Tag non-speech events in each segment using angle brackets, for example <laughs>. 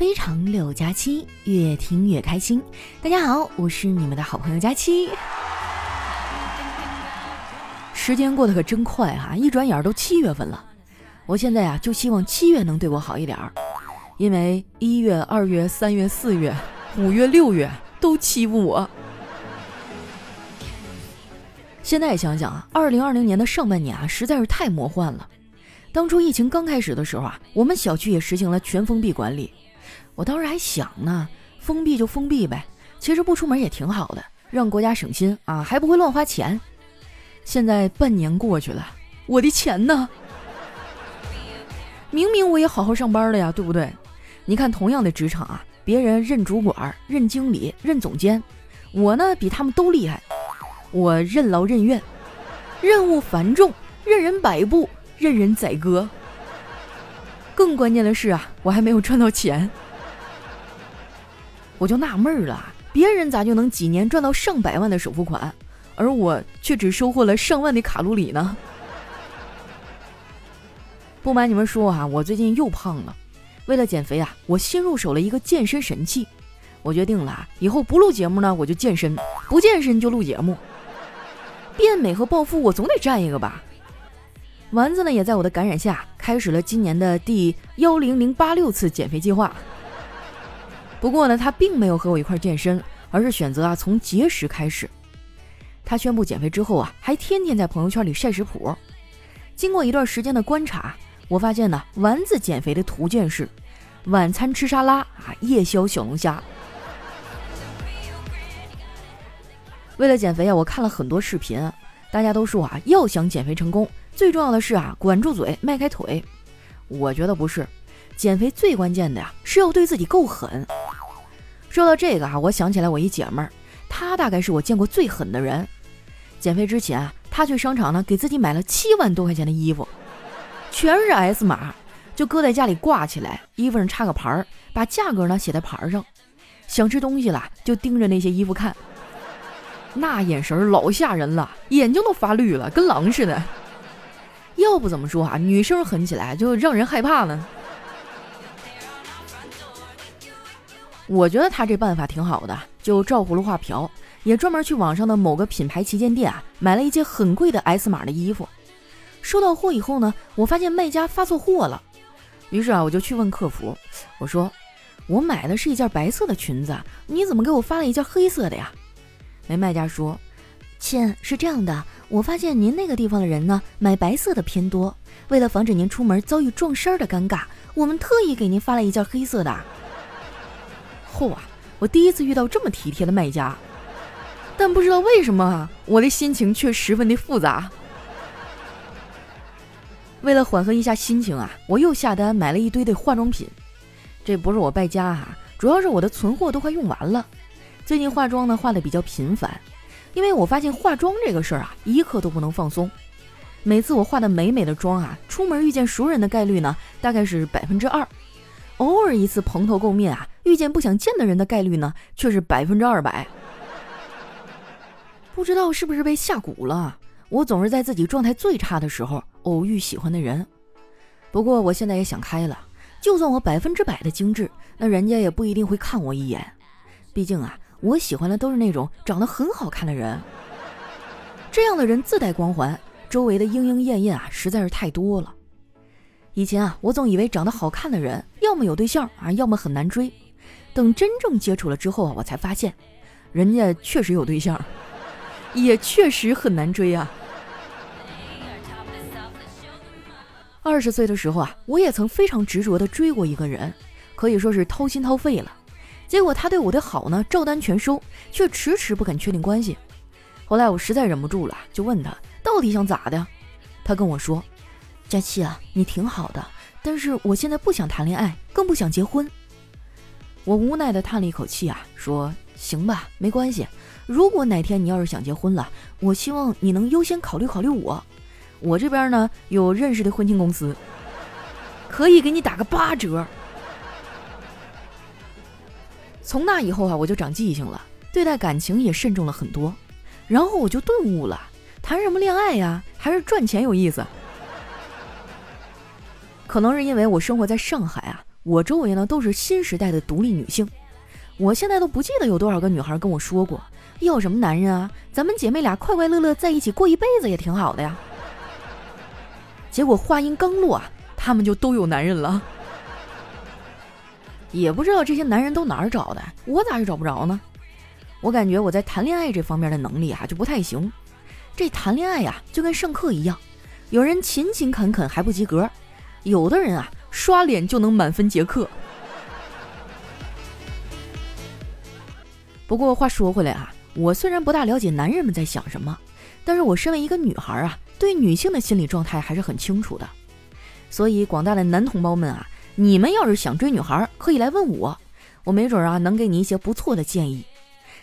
非常六加七，越听越开心。大家好，我是你们的好朋友佳期。<laughs> 时间过得可真快哈，一转眼都七月份了。我现在啊，就希望七月能对我好一点儿，因为一月、二月、三月、四月、五月、六月都欺负我。现在想想啊，二零二零年的上半年啊，实在是太魔幻了。当初疫情刚开始的时候啊，我们小区也实行了全封闭管理。我当时还想呢，封闭就封闭呗，其实不出门也挺好的，让国家省心啊，还不会乱花钱。现在半年过去了，我的钱呢？明明我也好好上班了呀，对不对？你看，同样的职场啊，别人任主管、任经理、任总监，我呢比他们都厉害，我任劳任怨，任务繁重，任人摆布，任人宰割。更关键的是啊，我还没有赚到钱。我就纳闷了，别人咋就能几年赚到上百万的首付款，而我却只收获了上万的卡路里呢？<laughs> 不瞒你们说啊，我最近又胖了。为了减肥啊，我新入手了一个健身神器。我决定了，以后不录节目呢，我就健身；不健身就录节目。变美和暴富，我总得占一个吧。丸子呢，也在我的感染下，开始了今年的第幺零零八六次减肥计划。不过呢，他并没有和我一块健身，而是选择啊从节食开始。他宣布减肥之后啊，还天天在朋友圈里晒食谱。经过一段时间的观察，我发现呢，丸子减肥的途径是：晚餐吃沙拉啊，夜宵小龙虾。为了减肥啊，我看了很多视频，大家都说啊，要想减肥成功，最重要的是啊，管住嘴，迈开腿。我觉得不是。减肥最关键的呀，是要对自己够狠。说到这个啊，我想起来我一姐们儿，她大概是我见过最狠的人。减肥之前啊，她去商场呢，给自己买了七万多块钱的衣服，全是 S 码，就搁在家里挂起来，衣服上插个牌儿，把价格呢写在牌上。想吃东西了，就盯着那些衣服看，那眼神老吓人了，眼睛都发绿了，跟狼似的。要不怎么说啊，女生狠起来就让人害怕呢。我觉得他这办法挺好的，就照葫芦画瓢，也专门去网上的某个品牌旗舰店啊，买了一件很贵的 S 码的衣服。收到货以后呢，我发现卖家发错货了，于是啊，我就去问客服，我说我买的是一件白色的裙子，你怎么给我发了一件黑色的呀？那卖家说，亲，是这样的，我发现您那个地方的人呢，买白色的偏多，为了防止您出门遭遇撞衫的尴尬，我们特意给您发了一件黑色的。嚯啊！我第一次遇到这么体贴的卖家，但不知道为什么啊，我的心情却十分的复杂。为了缓和一下心情啊，我又下单买了一堆的化妆品。这不是我败家哈，主要是我的存货都快用完了。最近化妆呢化的比较频繁，因为我发现化妆这个事儿啊，一刻都不能放松。每次我化的美美的妆啊，出门遇见熟人的概率呢，大概是百分之二。偶尔一次蓬头垢面啊，遇见不想见的人的概率呢，却是百分之二百。不知道是不是被下蛊了，我总是在自己状态最差的时候偶遇喜欢的人。不过我现在也想开了，就算我百分之百的精致，那人家也不一定会看我一眼。毕竟啊，我喜欢的都是那种长得很好看的人。这样的人自带光环，周围的莺莺燕燕啊，实在是太多了。以前啊，我总以为长得好看的人要么有对象啊，要么很难追。等真正接触了之后啊，我才发现，人家确实有对象，<laughs> 也确实很难追啊。二十岁的时候啊，我也曾非常执着的追过一个人，可以说是掏心掏肺了。结果他对我的好呢，照单全收，却迟迟不肯确定关系。后来我实在忍不住了，就问他到底想咋的。他跟我说。佳琪啊，你挺好的，但是我现在不想谈恋爱，更不想结婚。我无奈的叹了一口气啊，说：“行吧，没关系。如果哪天你要是想结婚了，我希望你能优先考虑考虑我。我这边呢有认识的婚庆公司，可以给你打个八折。”从那以后啊，我就长记性了，对待感情也慎重了很多。然后我就顿悟了，谈什么恋爱呀，还是赚钱有意思。可能是因为我生活在上海啊，我周围呢都是新时代的独立女性。我现在都不记得有多少个女孩跟我说过，要什么男人啊？咱们姐妹俩快快乐乐在一起过一辈子也挺好的呀。结果话音刚落啊，他们就都有男人了。也不知道这些男人都哪儿找的，我咋就找不着呢？我感觉我在谈恋爱这方面的能力啊就不太行。这谈恋爱呀就跟上课一样，有人勤勤恳恳还不及格，有的人啊刷脸就能满分结课。不过话说回来啊，我虽然不大了解男人们在想什么，但是我身为一个女孩啊，对女性的心理状态还是很清楚的。所以广大的男同胞们啊，你们要是想追女孩，可以来问我，我没准啊能给你一些不错的建议。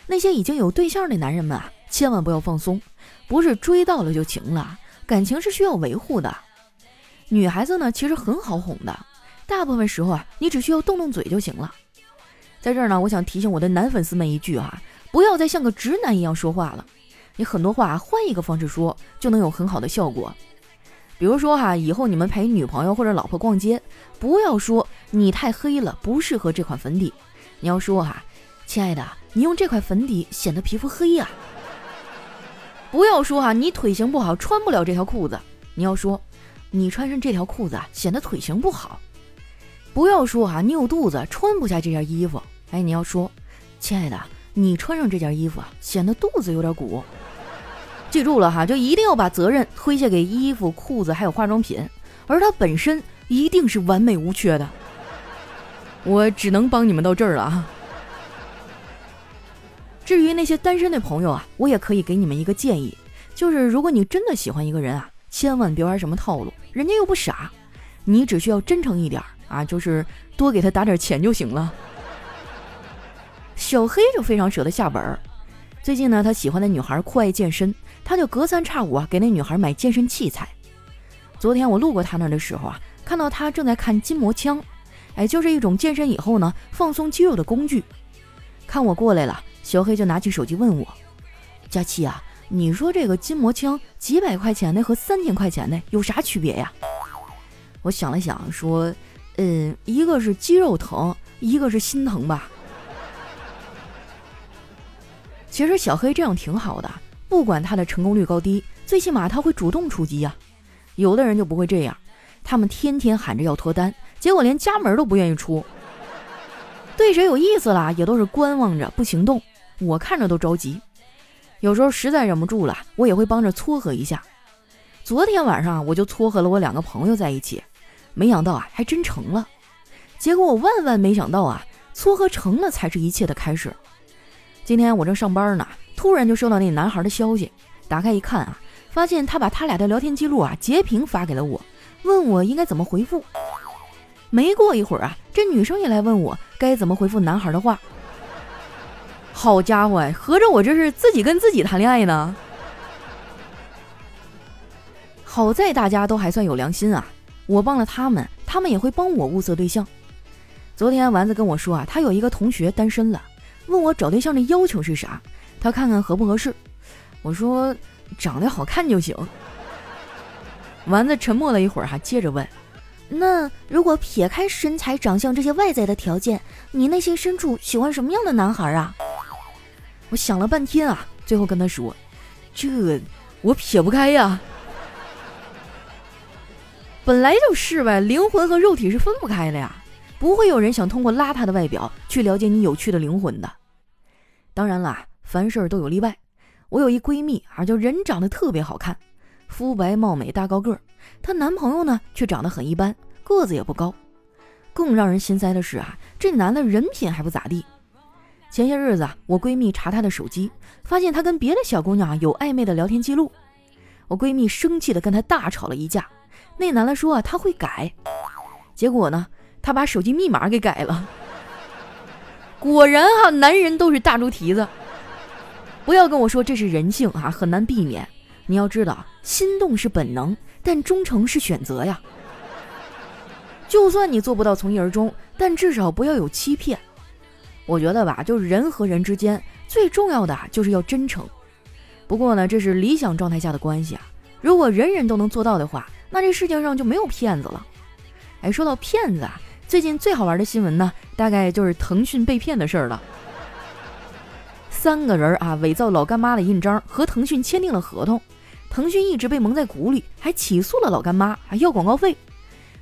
那些已经有对象的男人们啊，千万不要放松，不是追到了就行了，感情是需要维护的。女孩子呢，其实很好哄的，大部分时候啊，你只需要动动嘴就行了。在这儿呢，我想提醒我的男粉丝们一句哈，不要再像个直男一样说话了。你很多话换一个方式说，就能有很好的效果。比如说哈，以后你们陪女朋友或者老婆逛街，不要说你太黑了，不适合这款粉底。你要说哈，亲爱的，你用这块粉底显得皮肤黑呀。不要说哈，你腿型不好，穿不了这条裤子。你要说，你穿上这条裤子啊显得腿型不好。不要说哈，你有肚子穿不下这件衣服。哎，你要说，亲爱的，你穿上这件衣服啊，显得肚子有点鼓。记住了哈，就一定要把责任推卸给衣服、裤子还有化妆品，而它本身一定是完美无缺的。我只能帮你们到这儿了啊。至于那些单身的朋友啊，我也可以给你们一个建议，就是如果你真的喜欢一个人啊，千万别玩什么套路，人家又不傻，你只需要真诚一点。啊，就是多给他打点钱就行了。小黑就非常舍得下本儿。最近呢，他喜欢的女孩酷爱健身，他就隔三差五啊给那女孩买健身器材。昨天我路过他那的时候啊，看到他正在看筋膜枪，哎，就是一种健身以后呢放松肌肉的工具。看我过来了，小黑就拿起手机问我：“佳琪啊，你说这个筋膜枪几百块钱的和三千块钱的有啥区别呀？”我想了想说。嗯，一个是肌肉疼，一个是心疼吧。其实小黑这样挺好的，不管他的成功率高低，最起码他会主动出击呀。有的人就不会这样，他们天天喊着要脱单，结果连家门都不愿意出。对谁有意思了，也都是观望着不行动。我看着都着急，有时候实在忍不住了，我也会帮着撮合一下。昨天晚上我就撮合了我两个朋友在一起。没想到啊，还真成了。结果我万万没想到啊，撮合成了才是一切的开始。今天我正上班呢，突然就收到那男孩的消息。打开一看啊，发现他把他俩的聊天记录啊截屏发给了我，问我应该怎么回复。没过一会儿啊，这女生也来问我该怎么回复男孩的话。好家伙，合着我这是自己跟自己谈恋爱呢？好在大家都还算有良心啊。我帮了他们，他们也会帮我物色对象。昨天丸子跟我说啊，他有一个同学单身了，问我找对象的要求是啥，他看看合不合适。我说长得好看就行。丸子沉默了一会儿，哈，接着问：那如果撇开身材、长相这些外在的条件，你内心深处喜欢什么样的男孩啊？我想了半天啊，最后跟他说：这我撇不开呀。本来就是呗，灵魂和肉体是分不开的呀，不会有人想通过邋遢的外表去了解你有趣的灵魂的。当然啦，凡事都有例外。我有一闺蜜啊，就人长得特别好看，肤白貌美大高个儿，她男朋友呢却长得很一般，个子也不高。更让人心塞的是啊，这男的人品还不咋地。前些日子啊，我闺蜜查她的手机，发现她跟别的小姑娘有暧昧的聊天记录。我闺蜜生气的跟她大吵了一架。那男的说啊，他会改，结果呢，他把手机密码给改了。果然哈，男人都是大猪蹄子。不要跟我说这是人性啊，很难避免。你要知道，心动是本能，但忠诚是选择呀。就算你做不到从一而终，但至少不要有欺骗。我觉得吧，就是人和人之间最重要的就是要真诚。不过呢，这是理想状态下的关系啊。如果人人都能做到的话。那这世界上就没有骗子了。哎，说到骗子啊，最近最好玩的新闻呢，大概就是腾讯被骗的事儿了。三个人啊，伪造老干妈的印章，和腾讯签订了合同。腾讯一直被蒙在鼓里，还起诉了老干妈，还要广告费。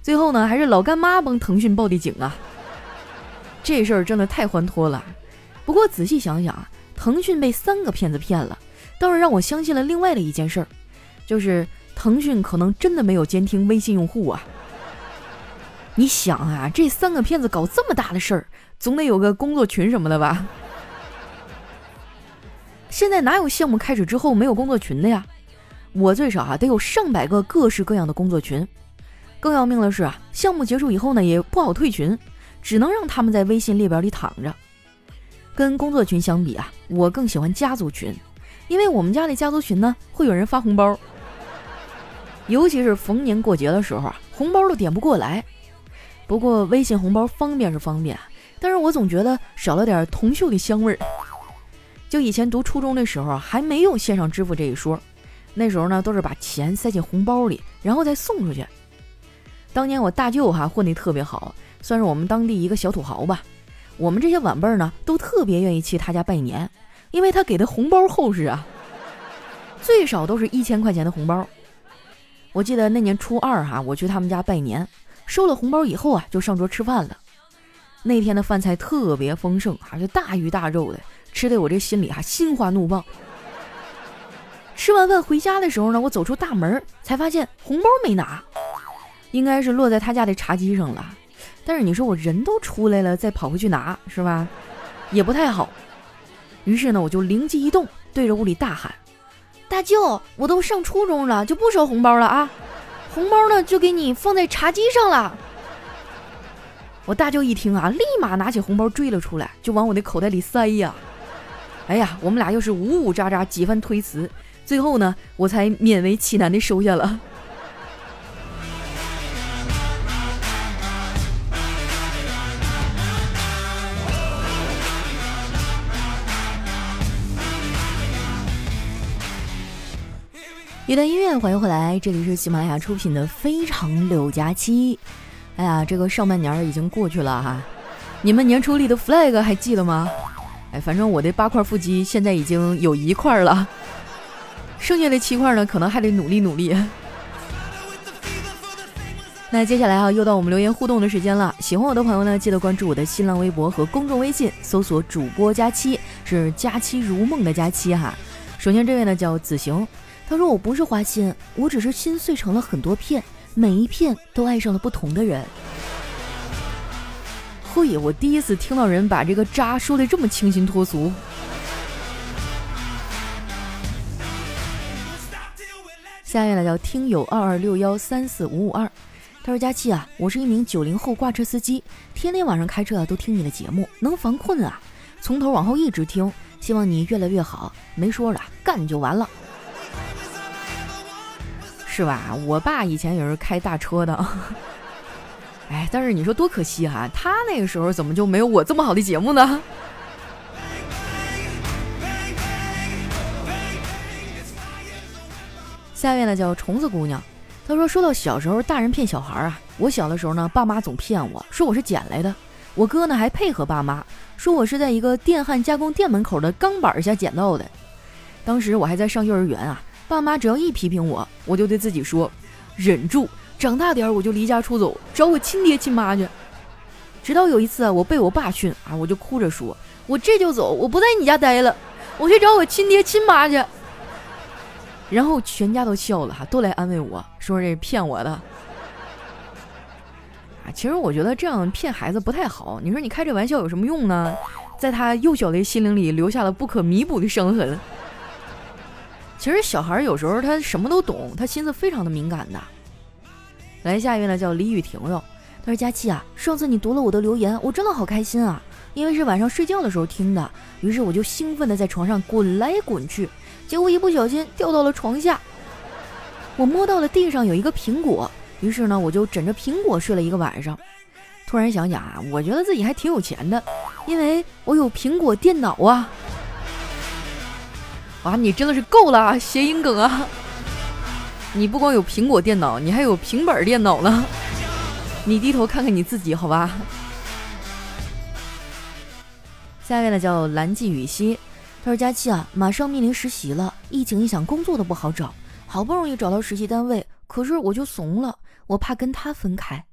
最后呢，还是老干妈帮腾讯报的警啊。这事儿真的太欢脱了。不过仔细想想啊，腾讯被三个骗子骗了，倒是让我相信了另外的一件事儿，就是腾讯可能真的没有监听微信用户啊。你想啊，这三个骗子搞这么大的事儿，总得有个工作群什么的吧？现在哪有项目开始之后没有工作群的呀？我最少啊得有上百个各式各样的工作群。更要命的是啊，项目结束以后呢也不好退群，只能让他们在微信列表里躺着。跟工作群相比啊，我更喜欢家族群，因为我们家的家族群呢会有人发红包，尤其是逢年过节的时候啊，红包都点不过来。不过微信红包方便是方便，但是我总觉得少了点铜锈的香味儿。就以前读初中的时候，还没有线上支付这一说，那时候呢都是把钱塞进红包里，然后再送出去。当年我大舅哈混得特别好，算是我们当地一个小土豪吧。我们这些晚辈呢都特别愿意去他家拜年，因为他给的红包厚实啊，最少都是一千块钱的红包。我记得那年初二哈，我去他们家拜年。收了红包以后啊，就上桌吃饭了。那天的饭菜特别丰盛啊，就大鱼大肉的，吃的我这心里哈心花怒放。吃完饭回家的时候呢，我走出大门才发现红包没拿，应该是落在他家的茶几上了。但是你说我人都出来了，再跑回去拿是吧？也不太好。于是呢，我就灵机一动，对着屋里大喊：“大舅，我都上初中了，就不收红包了啊！”红包呢，就给你放在茶几上了。我大舅一听啊，立马拿起红包追了出来，就往我的口袋里塞呀。哎呀，我们俩又是呜呜喳喳几番推辞，最后呢，我才勉为其难的收下了。一段音乐，欢迎回来，这里是喜马拉雅出品的《非常六加七》。哎呀，这个上半年已经过去了哈，你们年初立的 flag 还记得吗？哎，反正我的八块腹肌现在已经有一块了，剩下的七块呢，可能还得努力努力。那接下来啊，又到我们留言互动的时间了。喜欢我的朋友呢，记得关注我的新浪微博和公众微信，搜索主播佳期，是佳期如梦的佳期哈。首先这位呢叫子行。他说：“我不是花心，我只是心碎成了很多片，每一片都爱上了不同的人。”嘿，我第一次听到人把这个渣说的这么清新脱俗。下面呢叫听友二二六幺三四五五二，他说：“佳期啊，我是一名九零后挂车司机，天天晚上开车啊都听你的节目，能防困啊，从头往后一直听，希望你越来越好。没说了，干就完了。”是吧？我爸以前也是开大车的，<laughs> 哎，但是你说多可惜哈，他那个时候怎么就没有我这么好的节目呢？<laughs> 下面呢叫虫子姑娘，她说说到小时候大人骗小孩啊，我小的时候呢，爸妈总骗我说我是捡来的，我哥呢还配合爸妈说我是在一个电焊加工店门口的钢板下捡到的，当时我还在上幼儿园啊。爸妈只要一批评我，我就对自己说：“忍住，长大点我就离家出走，找我亲爹亲妈去。”直到有一次啊，我被我爸训啊，我就哭着说：“我这就走，我不在你家待了，我去找我亲爹亲妈去。”然后全家都笑了哈，都来安慰我说：“这骗我的。”啊，其实我觉得这样骗孩子不太好。你说你开这玩笑有什么用呢？在他幼小的心灵里留下了不可弥补的伤痕。其实小孩有时候他什么都懂，他心思非常的敏感的。来下一位呢，叫李雨婷哟。他说：“佳期啊，上次你读了我的留言，我真的好开心啊！因为是晚上睡觉的时候听的，于是我就兴奋的在床上滚来滚去，结果一不小心掉到了床下。我摸到了地上有一个苹果，于是呢，我就枕着苹果睡了一个晚上。突然想想啊，我觉得自己还挺有钱的，因为我有苹果电脑啊。”哇，你真的是够了啊！谐音梗啊！你不光有苹果电脑，你还有平板电脑呢。你低头看看你自己，好吧。下一位呢叫蓝季雨熙，他说：“佳期啊，马上面临实习了，疫情影响工作都不好找，好不容易找到实习单位，可是我就怂了，我怕跟他分开。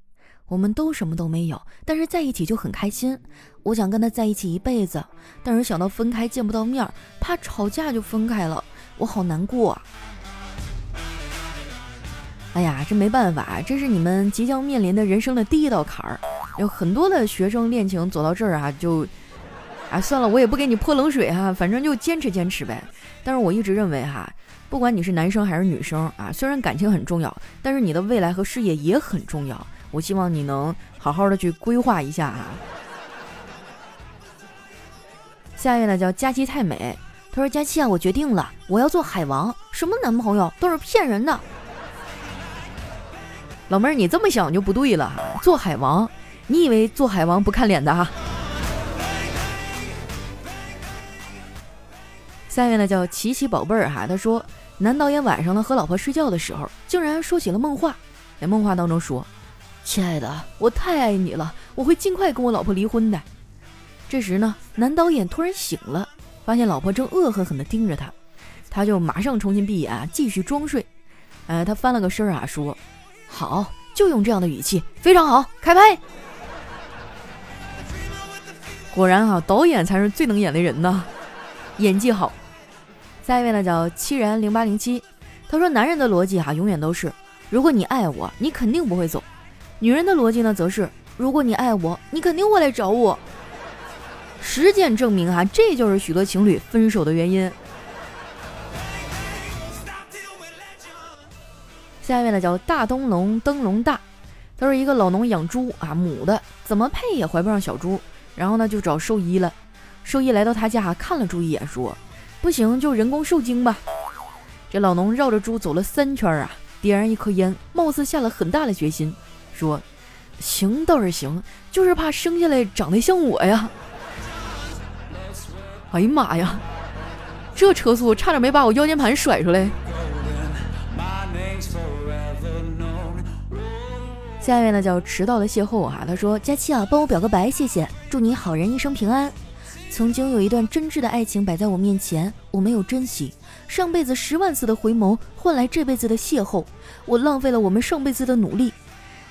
我们都什么都没有，但是在一起就很开心，我想跟他在一起一辈子，但是想到分开见不到面，怕吵架就分开了，我好难过。啊哎呀，这没办法，这是你们即将面临的人生的第一道坎儿，有很多的学生恋情走到这儿啊，就。”啊，算了，我也不给你泼冷水哈，反正就坚持坚持呗。但是我一直认为哈，不管你是男生还是女生啊，虽然感情很重要，但是你的未来和事业也很重要。我希望你能好好的去规划一下啊。下一位呢叫佳期太美，他说佳期啊，我决定了，我要做海王，什么男朋友都是骗人的。老妹儿，你这么想就不对了，做海王，你以为做海王不看脸的哈？下一位呢叫琪琪宝贝儿哈，他说男导演晚上呢和老婆睡觉的时候，竟然说起了梦话，在梦话当中说：“亲爱的，我太爱你了，我会尽快跟我老婆离婚的。”这时呢，男导演突然醒了，发现老婆正恶狠狠地盯着他，他就马上重新闭眼，继续装睡。哎，他翻了个身啊，说：“好，就用这样的语气，非常好，开拍。”果然啊，导演才是最能演的人呐，演技好。下一位呢叫七然零八零七，他说男人的逻辑哈永远都是，如果你爱我，你肯定不会走；女人的逻辑呢则是，如果你爱我，你肯定会来找我。实践证明哈，这就是许多情侣分手的原因。下一位呢叫大灯笼灯笼大，他说一个老农养猪啊，母的怎么配也怀不上小猪，然后呢就找兽医了，兽医来到他家看了猪一眼说。不行，就人工受精吧。这老农绕着猪走了三圈啊，点燃一颗烟，貌似下了很大的决心，说：“行倒是行，就是怕生下来长得像我呀。”哎呀妈呀，这车速差点没把我腰间盘甩出来。下一位呢叫迟到的邂逅啊，他说：“佳期啊，帮我表个白，谢谢，祝你好人一生平安。”曾经有一段真挚的爱情摆在我面前，我没有珍惜，上辈子十万次的回眸换来这辈子的邂逅，我浪费了我们上辈子的努力。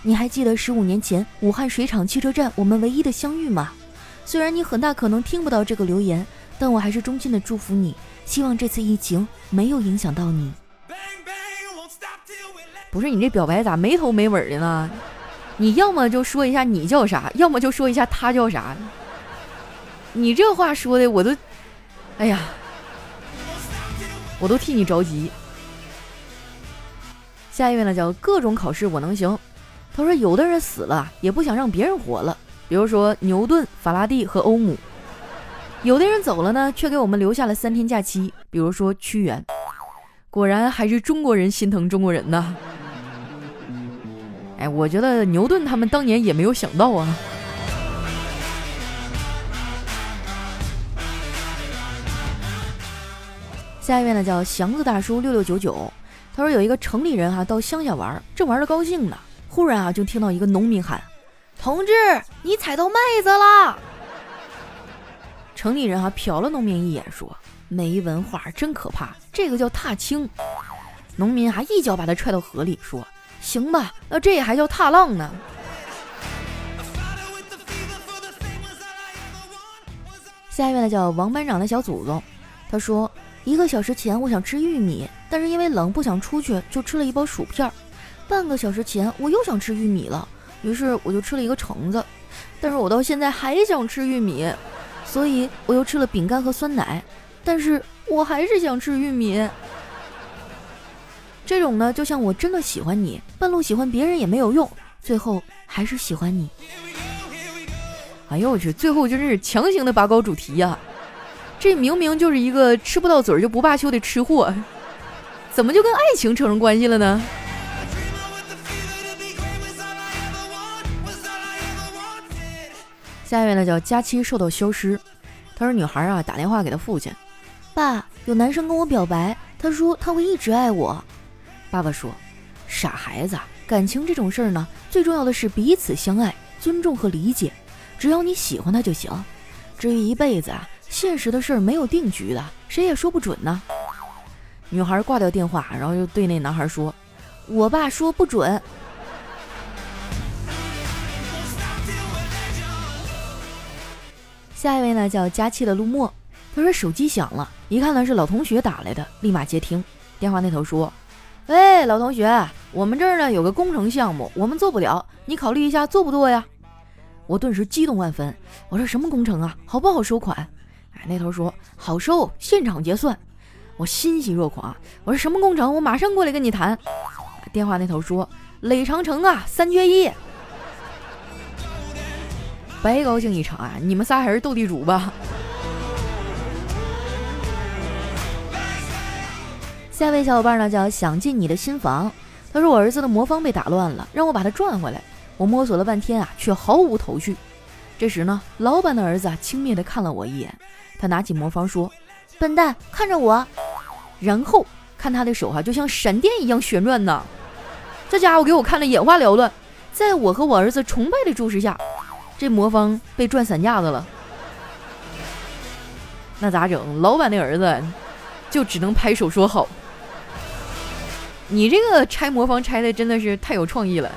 你还记得十五年前武汉水厂汽车站我们唯一的相遇吗？虽然你很大可能听不到这个留言，但我还是衷心的祝福你，希望这次疫情没有影响到你。不是你这表白咋没头没尾的呢？你要么就说一下你叫啥，要么就说一下他叫啥。你这话说的，我都，哎呀，我都替你着急。下一位呢，叫各种考试我能行。他说，有的人死了也不想让别人活了，比如说牛顿、法拉第和欧姆。有的人走了呢，却给我们留下了三天假期，比如说屈原。果然还是中国人心疼中国人呐。哎，我觉得牛顿他们当年也没有想到啊。下一位呢叫祥子大叔六六九九，他说有一个城里人哈到乡下玩，正玩的高兴呢，忽然啊就听到一个农民喊：“同志，你踩到麦子了！” <laughs> 城里人啊瞟了农民一眼，说：“没文化真可怕，这个叫踏青。”农民还一脚把他踹到河里，说：“行吧，那这还叫踏浪呢。”下一位呢叫王班长的小祖宗，他说。一个小时前我想吃玉米，但是因为冷不想出去，就吃了一包薯片。半个小时前我又想吃玉米了，于是我就吃了一个橙子。但是我到现在还想吃玉米，所以我又吃了饼干和酸奶。但是我还是想吃玉米。这种呢，就像我真的喜欢你，半路喜欢别人也没有用，最后还是喜欢你。哎呦我去，最后真是强行的拔高主题呀！这明明就是一个吃不到嘴儿就不罢休的吃货，怎么就跟爱情扯上关系了呢？下一位呢叫佳期受到消失，他说女孩啊打电话给他父亲，爸，有男生跟我表白，他说他会一直爱我。爸爸说，傻孩子，感情这种事儿呢，最重要的是彼此相爱、尊重和理解。只要你喜欢他就行。至于一辈子啊，现实的事儿没有定局的，谁也说不准呢。女孩挂掉电话，然后又对那男孩说：“我爸说不准。”下一位呢叫佳期的陆墨，他说手机响了，一看呢是老同学打来的，立马接听。电话那头说：“喂，老同学，我们这儿呢有个工程项目，我们做不了，你考虑一下做不做呀？”我顿时激动万分，我说：“什么工程啊？好不好收款？”哎，那头说：“好收，现场结算。”我欣喜若狂，我说什么工程？我马上过来跟你谈。电话那头说垒长城啊，三缺一，白高兴一场啊！你们仨还是斗地主吧。下一位小伙伴呢叫想进你的新房，他说我儿子的魔方被打乱了，让我把它转回来。我摸索了半天啊，却毫无头绪。这时呢，老板的儿子啊轻蔑地看了我一眼，他拿起魔方说。笨蛋，看着我，然后看他的手哈，就像闪电一样旋转呢。这家伙给我看的眼花缭乱，在我和我儿子崇拜的注视下，这魔方被转散架子了。那咋整？老板的儿子就只能拍手说好。你这个拆魔方拆的真的是太有创意了。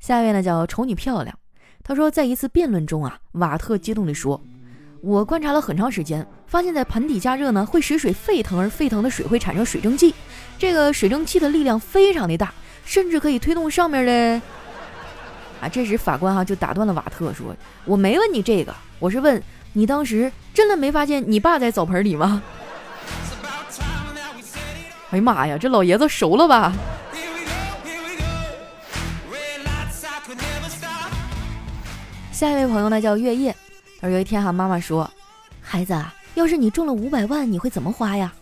下一位呢，叫瞅你漂亮。他说，在一次辩论中啊，瓦特激动地说：“我观察了很长时间，发现，在盆底加热呢，会使水沸腾，而沸腾的水会产生水蒸气。这个水蒸气的力量非常的大，甚至可以推动上面的……啊！这时法官哈就打断了瓦特，说：‘我没问你这个，我是问你当时真的没发现你爸在澡盆里吗？’哎呀妈呀，这老爷子熟了吧？”下一位朋友呢叫月夜，他说有一天哈，妈妈说：“孩子啊，要是你中了五百万，你会怎么花呀？”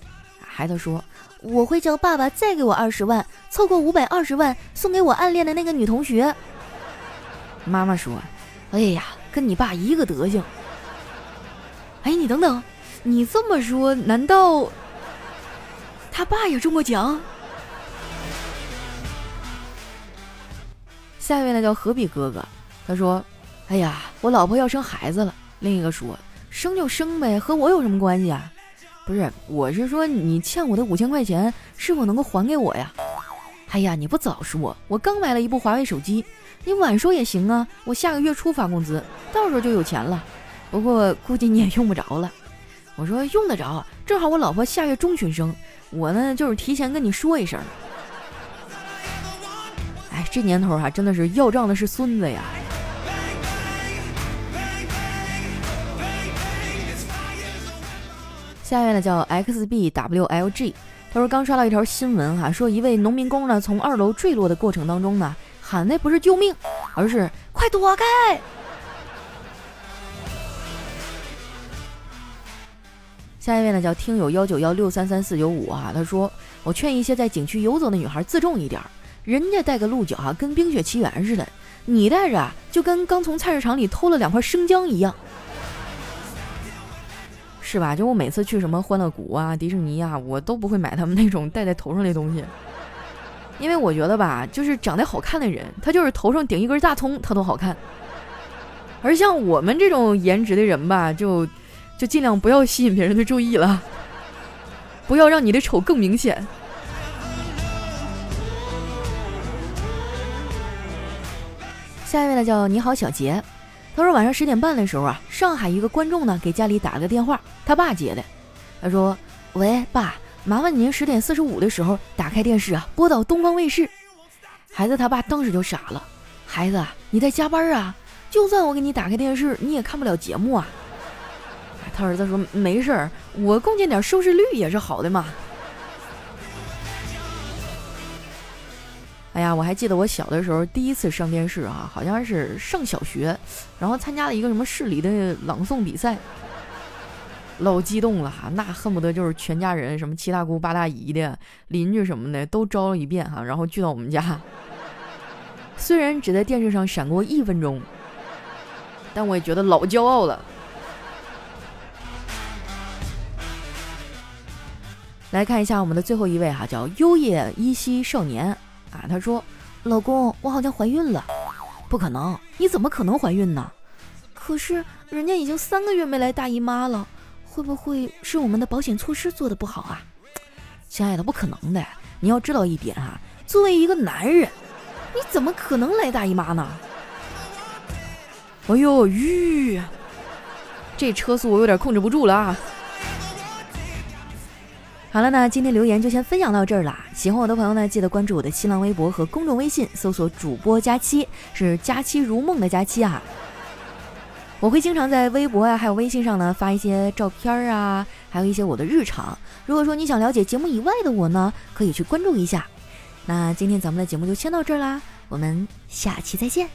孩子说：“我会叫爸爸再给我二十万，凑够五百二十万送给我暗恋的那个女同学。”妈妈说：“哎呀，跟你爸一个德行。”哎，你等等，你这么说，难道他爸也中过奖？下一位呢叫何必哥哥，他说。哎呀，我老婆要生孩子了。另一个说：“生就生呗，和我有什么关系啊？”不是，我是说你欠我的五千块钱是否能够还给我呀？哎呀，你不早说，我刚买了一部华为手机，你晚说也行啊。我下个月初发工资，到时候就有钱了。不过估计你也用不着了。我说用得着，正好我老婆下月中旬生，我呢就是提前跟你说一声。哎，这年头哈，真的是要账的是孙子呀。下面呢叫 xbwlg，他说刚刷到一条新闻哈，说一位农民工呢从二楼坠落的过程当中呢，喊的不是救命，而是快躲开。下一位呢叫听友幺九幺六三三四九五啊，他说我劝一些在景区游走的女孩自重一点，人家带个鹿角哈跟冰雪奇缘似的，你带着啊就跟刚从菜市场里偷了两块生姜一样。是吧？就我每次去什么欢乐谷啊、迪士尼啊，我都不会买他们那种戴在头上的东西，因为我觉得吧，就是长得好看的人，他就是头上顶一根大葱，他都好看。而像我们这种颜值的人吧，就就尽量不要吸引别人的注意了，不要让你的丑更明显。下一位呢，叫你好小杰。他说晚上十点半的时候啊，上海一个观众呢给家里打了个电话，他爸接的。他说：“喂，爸，麻烦您十点四十五的时候打开电视啊，播到东方卫视。”孩子他爸当时就傻了：“孩子啊，你在加班啊？就算我给你打开电视，你也看不了节目啊。”他儿子说：“没事儿，我贡献点收视率也是好的嘛。”哎呀，我还记得我小的时候第一次上电视啊，好像是上小学，然后参加了一个什么市里的朗诵比赛，老激动了哈，那恨不得就是全家人，什么七大姑八大姨的邻居什么的都招了一遍哈，然后聚到我们家。<laughs> 虽然只在电视上闪过一分钟，但我也觉得老骄傲了。来看一下我们的最后一位哈，叫优叶依稀少年啊，他说：“老公，我好像怀孕了。”不可能，你怎么可能怀孕呢？可是人家已经三个月没来大姨妈了，会不会是我们的保险措施做的不好啊？亲爱的，不可能的，你要知道一点啊，作为一个男人，你怎么可能来大姨妈呢？哎呦，吁，这车速我有点控制不住了啊！好了，那今天留言就先分享到这儿了。喜欢我的朋友呢，记得关注我的新浪微博和公众微信，搜索主播佳期，是佳期如梦的佳期啊。我会经常在微博啊，还有微信上呢发一些照片啊，还有一些我的日常。如果说你想了解节目以外的我呢，可以去关注一下。那今天咱们的节目就先到这儿啦，我们下期再见。